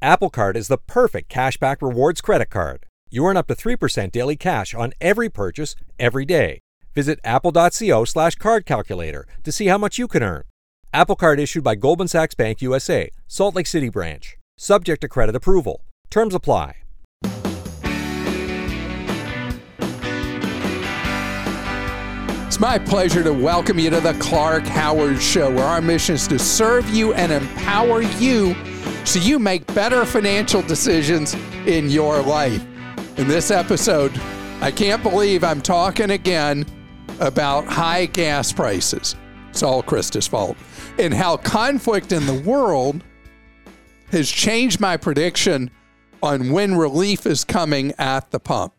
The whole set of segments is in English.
Apple Card is the perfect cashback rewards credit card. You earn up to 3% daily cash on every purchase every day. Visit apple.co slash to see how much you can earn. Apple Card issued by Goldman Sachs Bank USA, Salt Lake City branch. Subject to credit approval. Terms apply. It's my pleasure to welcome you to the Clark Howard Show, where our mission is to serve you and empower you so you make better financial decisions in your life. In this episode, I can't believe I'm talking again about high gas prices. It's all Krista's fault. And how conflict in the world has changed my prediction on when relief is coming at the pump.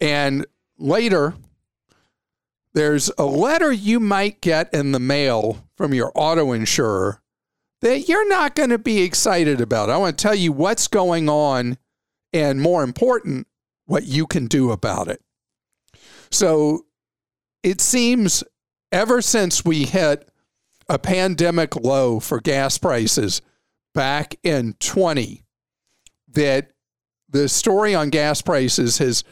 And later, there's a letter you might get in the mail from your auto insurer that you're not going to be excited about. I want to tell you what's going on and more important, what you can do about it. So it seems ever since we hit a pandemic low for gas prices back in 20 that the story on gas prices has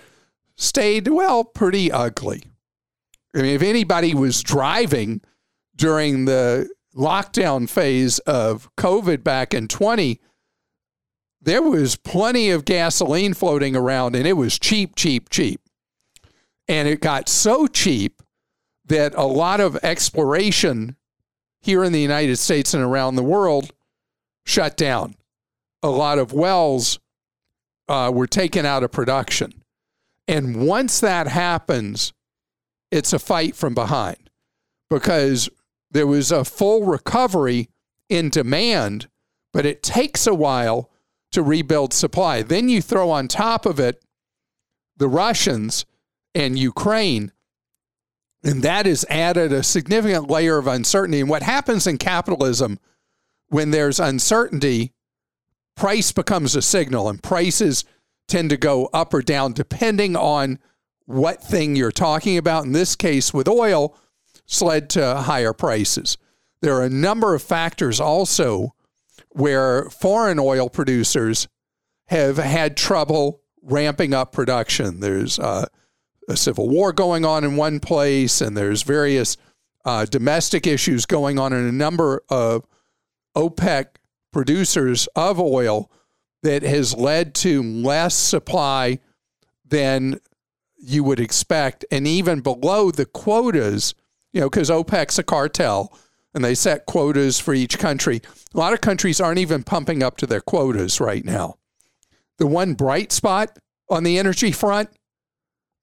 stayed well pretty ugly. I mean, if anybody was driving during the lockdown phase of COVID back in 20, there was plenty of gasoline floating around and it was cheap, cheap, cheap. And it got so cheap that a lot of exploration here in the United States and around the world shut down. A lot of wells uh, were taken out of production. And once that happens, it's a fight from behind because there was a full recovery in demand, but it takes a while to rebuild supply. Then you throw on top of it the Russians and Ukraine, and that has added a significant layer of uncertainty. And what happens in capitalism when there's uncertainty, price becomes a signal, and prices tend to go up or down depending on what thing you're talking about. In this case, with oil, led to higher prices. There are a number of factors also where foreign oil producers have had trouble ramping up production. There's uh, a civil war going on in one place, and there's various uh, domestic issues going on in a number of OPEC producers of oil that has led to less supply than you would expect, and even below the quotas, you know, because OPEC's a cartel and they set quotas for each country. A lot of countries aren't even pumping up to their quotas right now. The one bright spot on the energy front,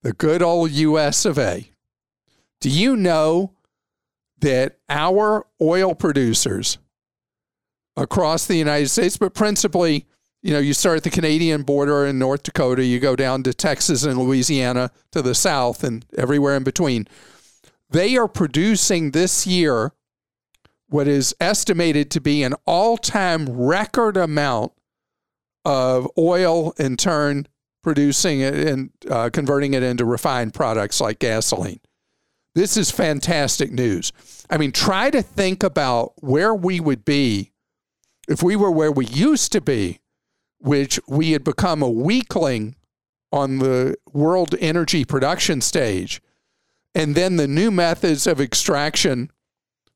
the good old US of A. Do you know that our oil producers across the United States, but principally you know, you start at the Canadian border in North Dakota, you go down to Texas and Louisiana to the south and everywhere in between. They are producing this year what is estimated to be an all time record amount of oil, in turn, producing it and uh, converting it into refined products like gasoline. This is fantastic news. I mean, try to think about where we would be if we were where we used to be which we had become a weakling on the world energy production stage. And then the new methods of extraction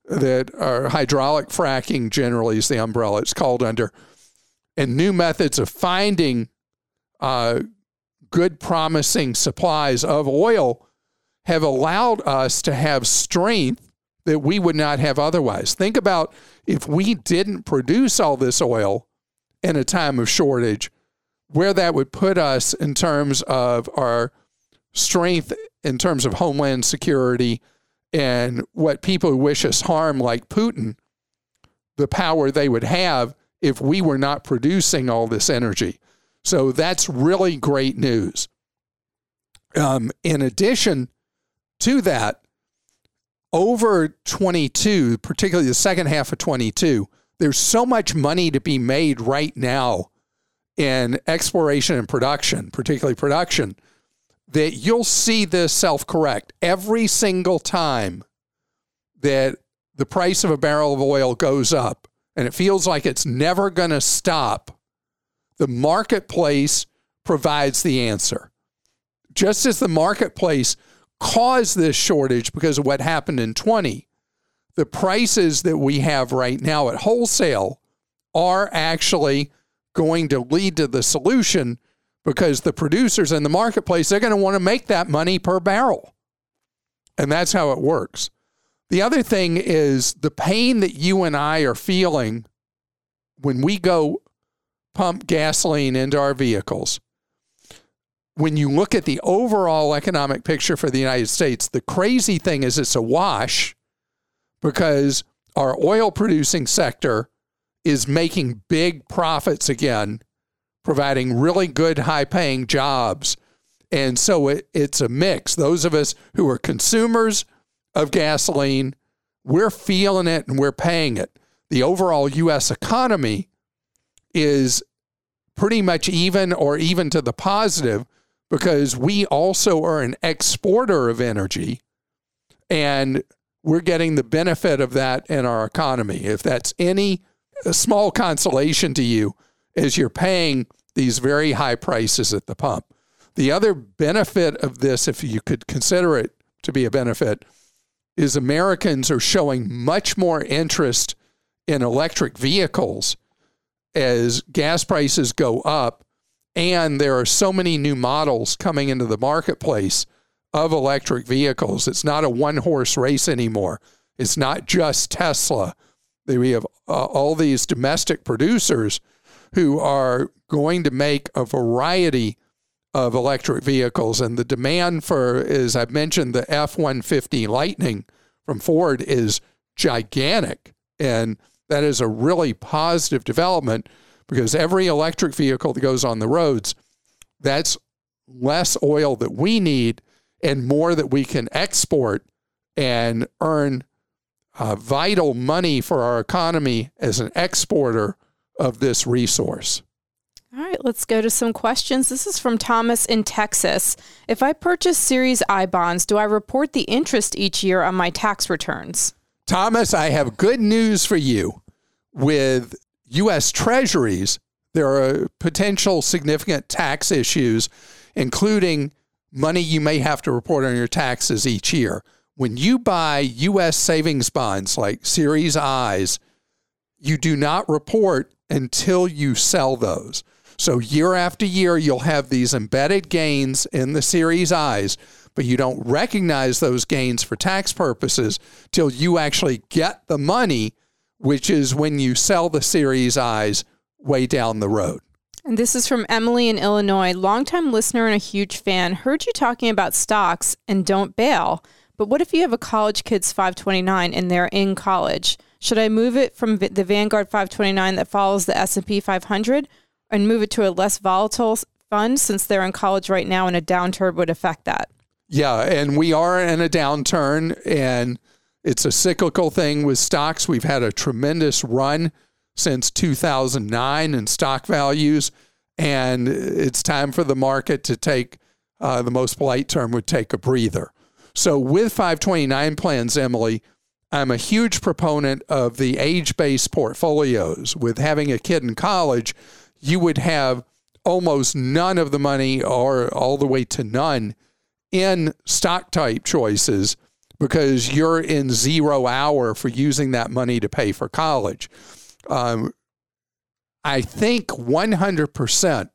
that are hydraulic fracking generally is the umbrella it's called under, and new methods of finding uh, good, promising supplies of oil have allowed us to have strength that we would not have otherwise. Think about if we didn't produce all this oil in a time of shortage, where that would put us in terms of our strength in terms of homeland security and what people wish us harm, like Putin, the power they would have if we were not producing all this energy. So that's really great news. Um, in addition to that, over 22, particularly the second half of 22, there's so much money to be made right now in exploration and production, particularly production, that you'll see this self correct every single time that the price of a barrel of oil goes up and it feels like it's never going to stop The marketplace provides the answer. Just as the marketplace caused this shortage because of what happened in 20, the prices that we have right now at wholesale are actually going to lead to the solution because the producers in the marketplace they're going to want to make that money per barrel. And that's how it works. The other thing is the pain that you and I are feeling when we go pump gasoline into our vehicles. When you look at the overall economic picture for the United States, the crazy thing is it's a wash because our oil producing sector is making big profits again, providing really good, high paying jobs. And so it, it's a mix. Those of us who are consumers of gasoline, we're feeling it and we're paying it. The overall U.S. economy is pretty much even or even to the positive because we also are an exporter of energy and we're getting the benefit of that in our economy. If that's any small consolation to you, as you're paying these very high prices at the pump. The other benefit of this, if you could consider it to be a benefit, is Americans are showing much more interest in electric vehicles as gas prices go up and there are so many new models coming into the marketplace of electric vehicles. It's not a one horse race anymore. It's not just Tesla. We have uh, all these domestic producers who are going to make a variety of electric vehicles. And the demand for, as I've mentioned, the F 150 Lightning from Ford is gigantic. And that is a really positive development because every electric vehicle that goes on the roads, that's less oil that we need and more that we can export and earn uh, vital money for our economy as an exporter of this resource. All right, let's go to some questions. This is from Thomas in Texas. If I purchase Series I bonds, do I report the interest each year on my tax returns? Thomas, I have good news for you. With U.S. Treasuries, there are potential significant tax issues, including money you may have to report on your taxes each year. When you buy U.S. savings bonds like Series I's, you do not report until you sell those. So year after year, you'll have these embedded gains in the Series I's, but you don't recognize those gains for tax purposes till you actually get the money, which is when you sell the Series I's way down the road. And this is from Emily in Illinois, longtime listener and a huge fan. Heard you talking about stocks and don't bail. But what if you have a college kid's 529 and they're in college? Should I move it from the Vanguard 529 that follows the S&P 500 and move it to a less volatile fund since they're in college right now and a downturn would affect that? Yeah, and we are in a downturn and it's a cyclical thing with stocks. We've had a tremendous run since 2009 in stock values, and it's time for the market to take uh, the most polite term would take a breather. So, with 529 plans, Emily, I'm a huge proponent of the age based portfolios. With having a kid in college, you would have almost none of the money or all the way to none in stock type choices because you're in zero hour for using that money to pay for college. Um, I think 100%,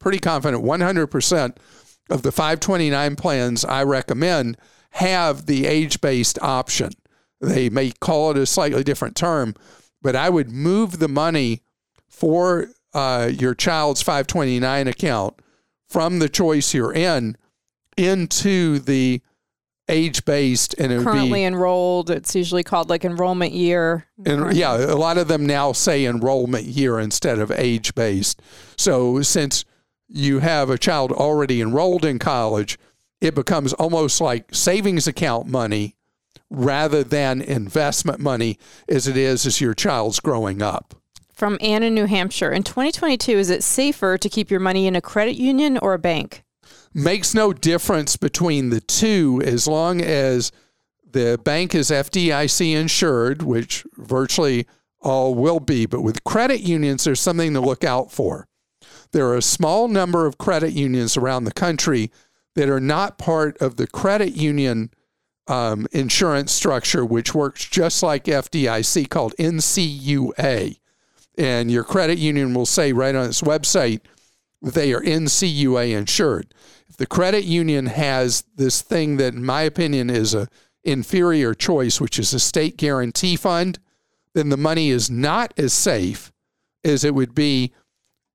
pretty confident, 100% of the 529 plans I recommend have the age based option. They may call it a slightly different term, but I would move the money for uh, your child's 529 account from the choice you're in into the age based and currently be, enrolled. It's usually called like enrollment year. And yeah, a lot of them now say enrollment year instead of age based. So since you have a child already enrolled in college, it becomes almost like savings account money rather than investment money as it is as your child's growing up. From Anna, New Hampshire. In 2022, is it safer to keep your money in a credit union or a bank? Makes no difference between the two as long as the bank is FDIC insured, which virtually all will be. But with credit unions, there's something to look out for. there are a small number of credit unions around the country that are not part of the credit union um, insurance structure, which works just like FDIC, called NCUA. And your credit union will say right on its website they are NCUA insured. If the credit union has this thing that, in my opinion, is a inferior choice, which is a state guarantee fund, then the money is not as safe as it would be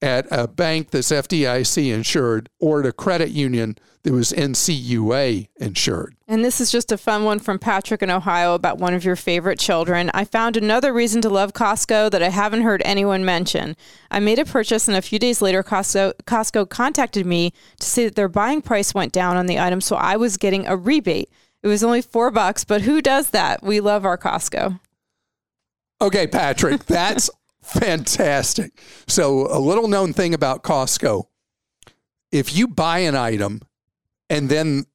at a bank that's FDIC insured or at a credit union that was NCUA insured. And this is just a fun one from Patrick in Ohio about one of your favorite children. I found another reason to love Costco that I haven't heard anyone mention. I made a purchase, and a few days later, Costco, Costco contacted me to say that their buying price went down on the item, so I was getting a rebate. It was only four bucks, but who does that? We love our Costco. Okay, Patrick, that's fantastic. So, a little known thing about Costco if you buy an item and then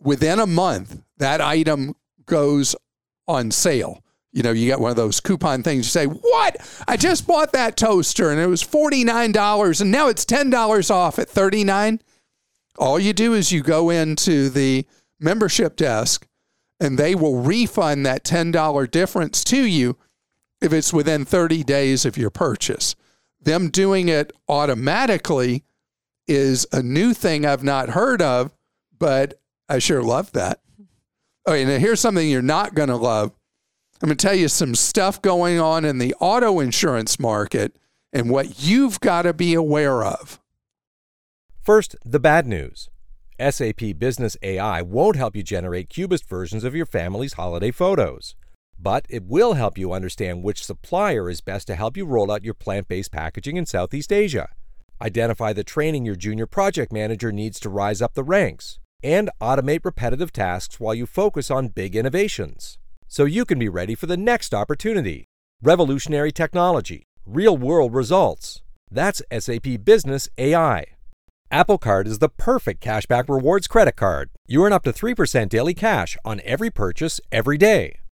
within a month that item goes on sale, you know, you get one of those coupon things. You say, What? I just bought that toaster and it was $49 and now it's $10 off at $39. All you do is you go into the membership desk and they will refund that $10 difference to you if it's within 30 days of your purchase. Them doing it automatically is a new thing I've not heard of, but I sure love that. Okay, now here's something you're not going to love. I'm going to tell you some stuff going on in the auto insurance market and what you've got to be aware of. First, the bad news. SAP Business AI won't help you generate cubist versions of your family's holiday photos, but it will help you understand which supplier is best to help you roll out your plant based packaging in Southeast Asia. Identify the training your junior project manager needs to rise up the ranks, and automate repetitive tasks while you focus on big innovations. So you can be ready for the next opportunity. Revolutionary technology, real world results. That's SAP Business AI. Apple Card is the perfect cashback rewards credit card. You earn up to 3% daily cash on every purchase every day.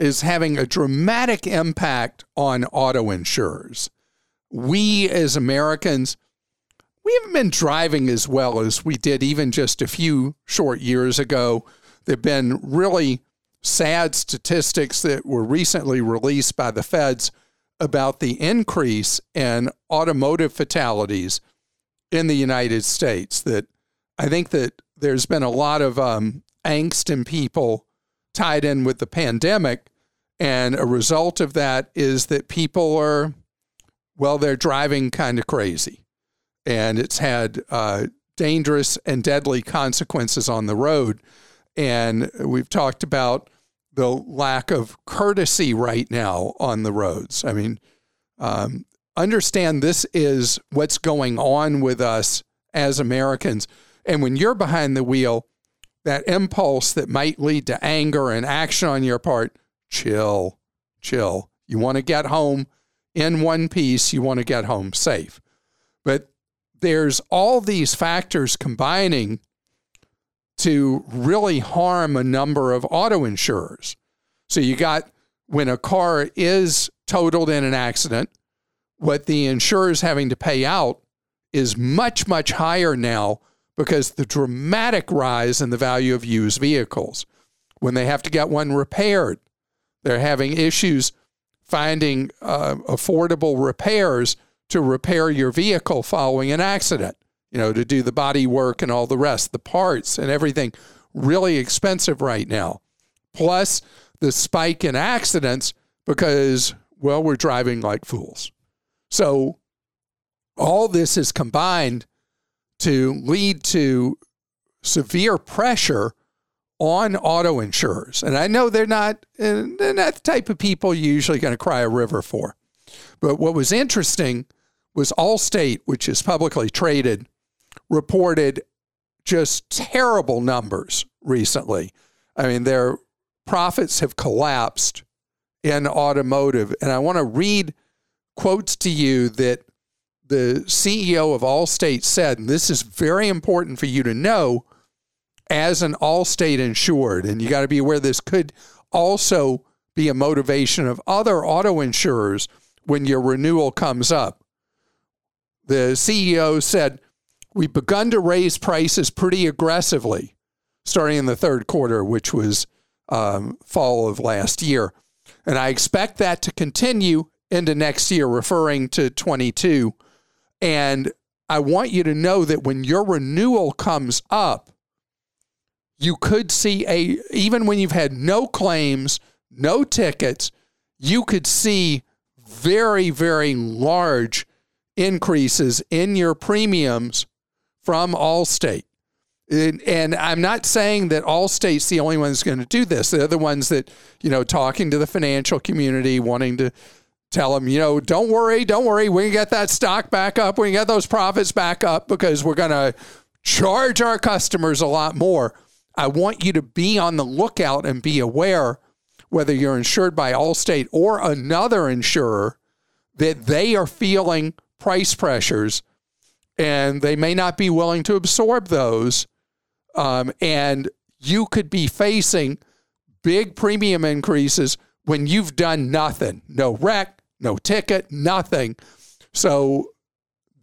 is having a dramatic impact on auto insurers. We as Americans, we haven't been driving as well as we did even just a few short years ago. There have been really sad statistics that were recently released by the feds about the increase in automotive fatalities in the United States. That I think that there's been a lot of um, angst in people tied in with the pandemic. And a result of that is that people are, well, they're driving kind of crazy. And it's had uh, dangerous and deadly consequences on the road. And we've talked about the lack of courtesy right now on the roads. I mean, um, understand this is what's going on with us as Americans. And when you're behind the wheel, that impulse that might lead to anger and action on your part, chill, chill. You want to get home in one piece, you want to get home safe. But there's all these factors combining to really harm a number of auto insurers. So you got when a car is totaled in an accident, what the insurer is having to pay out is much, much higher now because the dramatic rise in the value of used vehicles. When they have to get one repaired, they're having issues finding uh, affordable repairs to repair your vehicle following an accident, you know, to do the body work and all the rest, the parts and everything. Really expensive right now. Plus the spike in accidents because, well, we're driving like fools. So all this is combined to lead to severe pressure on auto insurers. And I know they're not, uh, they're not the type of people you're usually going to cry a river for. But what was interesting was Allstate, which is publicly traded, reported just terrible numbers recently. I mean, their profits have collapsed in automotive. And I want to read quotes to you that the CEO of Allstate said, and this is very important for you to know as an Allstate insured. And you got to be aware this could also be a motivation of other auto insurers when your renewal comes up. The CEO said, We've begun to raise prices pretty aggressively starting in the third quarter, which was um, fall of last year. And I expect that to continue into next year, referring to 22. And I want you to know that when your renewal comes up, you could see a, even when you've had no claims, no tickets, you could see very, very large increases in your premiums from Allstate. And, and I'm not saying that Allstate's the only one that's going to do this. They're the ones that, you know, talking to the financial community, wanting to tell them, you know, don't worry, don't worry. We can get that stock back up. We can get those profits back up because we're going to charge our customers a lot more. I want you to be on the lookout and be aware, whether you're insured by Allstate or another insurer, that they are feeling price pressures and they may not be willing to absorb those um, and you could be facing big premium increases when you've done nothing no wreck, no ticket, nothing. So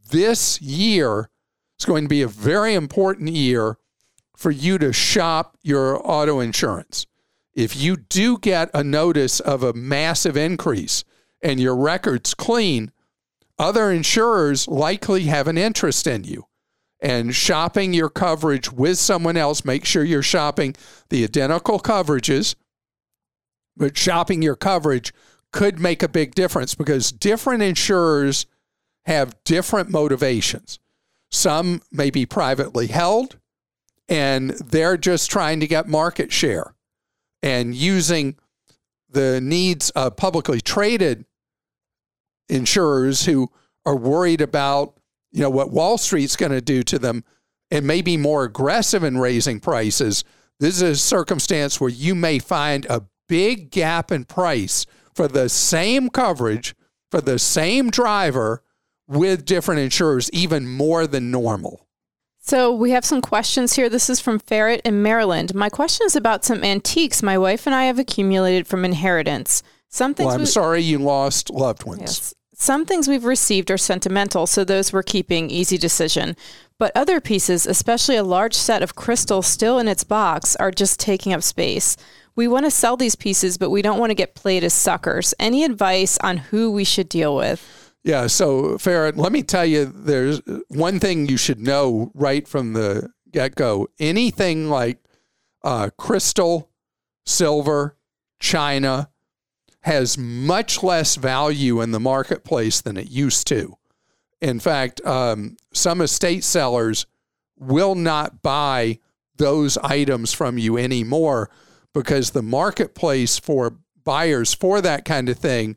this year is going to be a very important year for you to shop your auto insurance. If you do get a notice of a massive increase and your record's clean, other insurers likely have an interest in you and shopping your coverage with someone else. Make sure you're shopping the identical coverages, but shopping your coverage could make a big difference because different insurers have different motivations. Some may be privately held and they're just trying to get market share and using the needs of publicly traded insurers who are worried about you know, what Wall Street's going to do to them and may be more aggressive in raising prices. This is a circumstance where you may find a big gap in price for the same coverage for the same driver with different insurers, even more than normal. So we have some questions here. This is from Ferret in Maryland. My question is about some antiques my wife and I have accumulated from inheritance. Some things well, I'm we- sorry you lost loved ones. Yes. Some things we've received are sentimental, so those we're keeping, easy decision. But other pieces, especially a large set of crystal still in its box, are just taking up space. We want to sell these pieces, but we don't want to get played as suckers. Any advice on who we should deal with? Yeah, so Ferret, let me tell you, there's one thing you should know right from the get go. Anything like uh, crystal, silver, china, has much less value in the marketplace than it used to. In fact, um, some estate sellers will not buy those items from you anymore because the marketplace for buyers for that kind of thing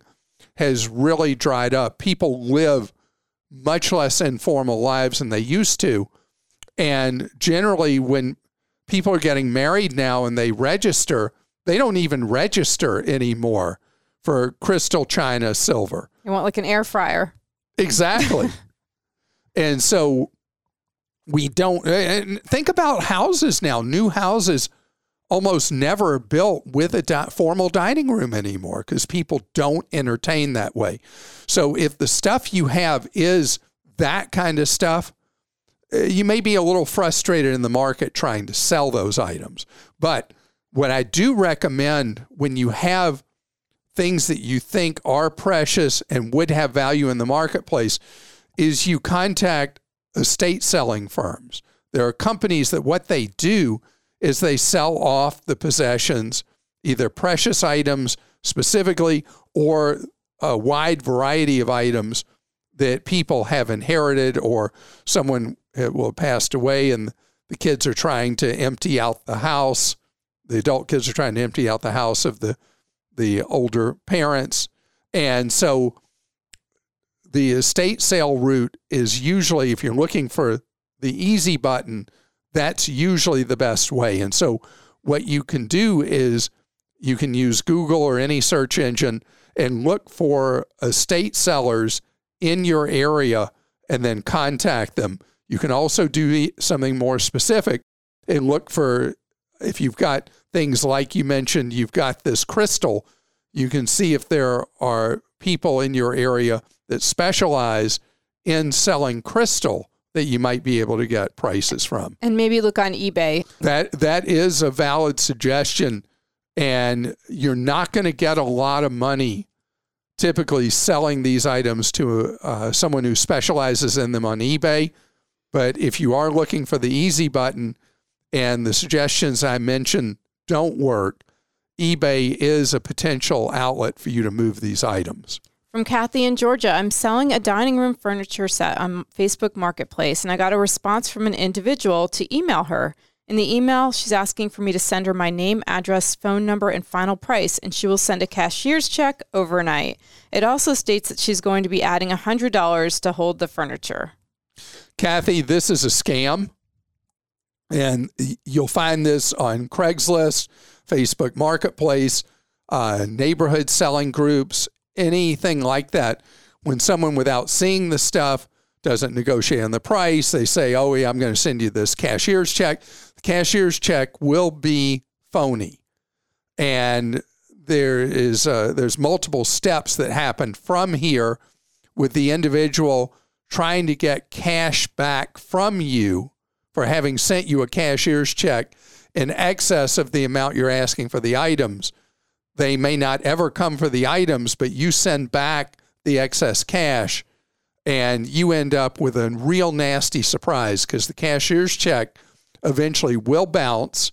has really dried up. People live much less informal lives than they used to. And generally, when people are getting married now and they register, they don't even register anymore for crystal china silver. You want like an air fryer. Exactly. and so we don't and think about houses now. New houses almost never built with a di- formal dining room anymore because people don't entertain that way. So if the stuff you have is that kind of stuff, eh, you may be a little frustrated in the market trying to sell those items. But what I do recommend when you have things that you think are precious and would have value in the marketplace is you contact estate selling firms. There are companies that what they do is they sell off the possessions, either precious items specifically or a wide variety of items that people have inherited or someone will passed away and the kids are trying to empty out the house. The adult kids are trying to empty out the house of the the older parents. And so the estate sale route is usually, if you're looking for the easy button, that's usually the best way. And so, what you can do is you can use Google or any search engine and look for uh, estate sellers in your area and then contact them. You can also do something more specific and look for if you've got things like you mentioned, you've got this crystal, you can see if there are people in your area that specialize in selling crystal that you might be able to get prices from. And maybe look on eBay. That that is a valid suggestion and you're not going to get a lot of money typically selling these items to uh, someone who specializes in them on eBay. But if you are looking for the easy button and the suggestions I mentioned don't work, eBay is a potential outlet for you to move these items. From Kathy in Georgia, I'm selling a dining room furniture set on Facebook Marketplace, and I got a response from an individual to email her. In the email, she's asking for me to send her my name, address, phone number, and final price, and she will send a cashier's check overnight. It also states that she's going to be adding $100 to hold the furniture. Kathy, this is a scam. And you'll find this on Craigslist, Facebook Marketplace, uh, neighborhood selling groups, anything like that. When someone, without seeing the stuff, doesn't negotiate on the price, they say, Oh, yeah, I'm going to send you this cashier's check. The cashier's check will be phony. And there is uh, there's multiple steps that happen from here with the individual trying to get cash back from you for having sent you a cashier's check in excess of the amount you're asking for the items. They may not ever come for the items, but you send back the excess cash and you end up with a real nasty surprise because the cashier's check eventually will bounce.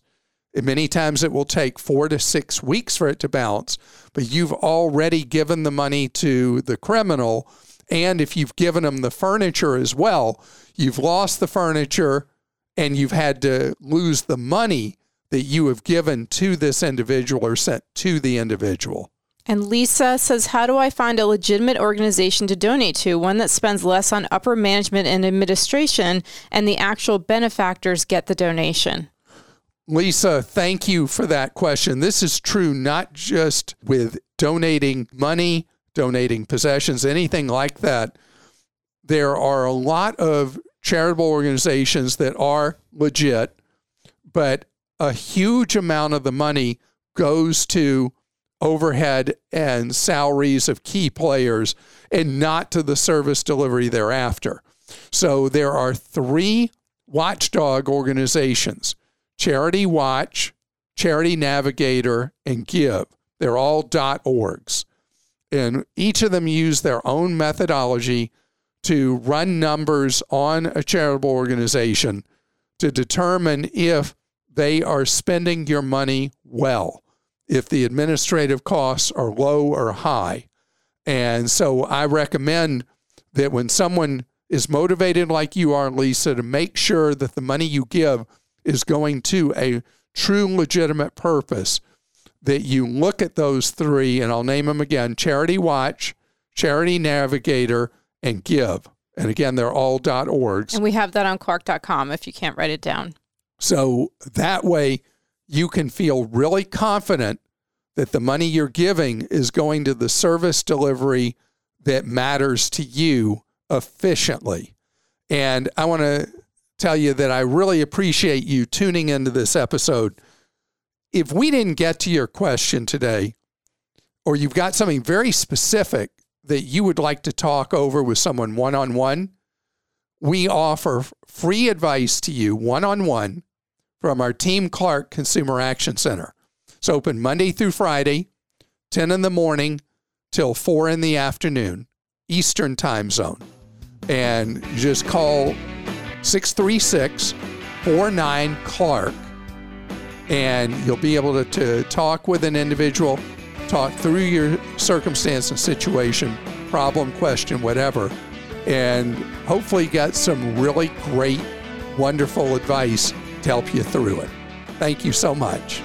And many times it will take four to six weeks for it to bounce, but you've already given the money to the criminal. And if you've given them the furniture as well, you've lost the furniture and you've had to lose the money that you have given to this individual or sent to the individual. And Lisa says, How do I find a legitimate organization to donate to, one that spends less on upper management and administration, and the actual benefactors get the donation? Lisa, thank you for that question. This is true not just with donating money, donating possessions, anything like that. There are a lot of charitable organizations that are legit, but a huge amount of the money goes to overhead and salaries of key players and not to the service delivery thereafter. So there are three watchdog organizations Charity Watch, Charity Navigator, and Give. They're all dot .orgs. And each of them use their own methodology to run numbers on a charitable organization to determine if they are spending your money well, if the administrative costs are low or high. And so I recommend that when someone is motivated like you are, Lisa, to make sure that the money you give is going to a true legitimate purpose, that you look at those three, and I'll name them again Charity Watch, Charity Navigator, and give. And again, they're all .orgs. And we have that on clark.com if you can't write it down. So that way you can feel really confident that the money you're giving is going to the service delivery that matters to you efficiently. And I want to tell you that I really appreciate you tuning into this episode. If we didn't get to your question today, or you've got something very specific that you would like to talk over with someone one on one, we offer free advice to you one on one from our Team Clark Consumer Action Center. It's open Monday through Friday, 10 in the morning till 4 in the afternoon, Eastern time zone. And just call 636 49 Clark and you'll be able to, to talk with an individual talk through your circumstance and situation, problem, question, whatever, and hopefully get some really great, wonderful advice help you through it. Thank you so much.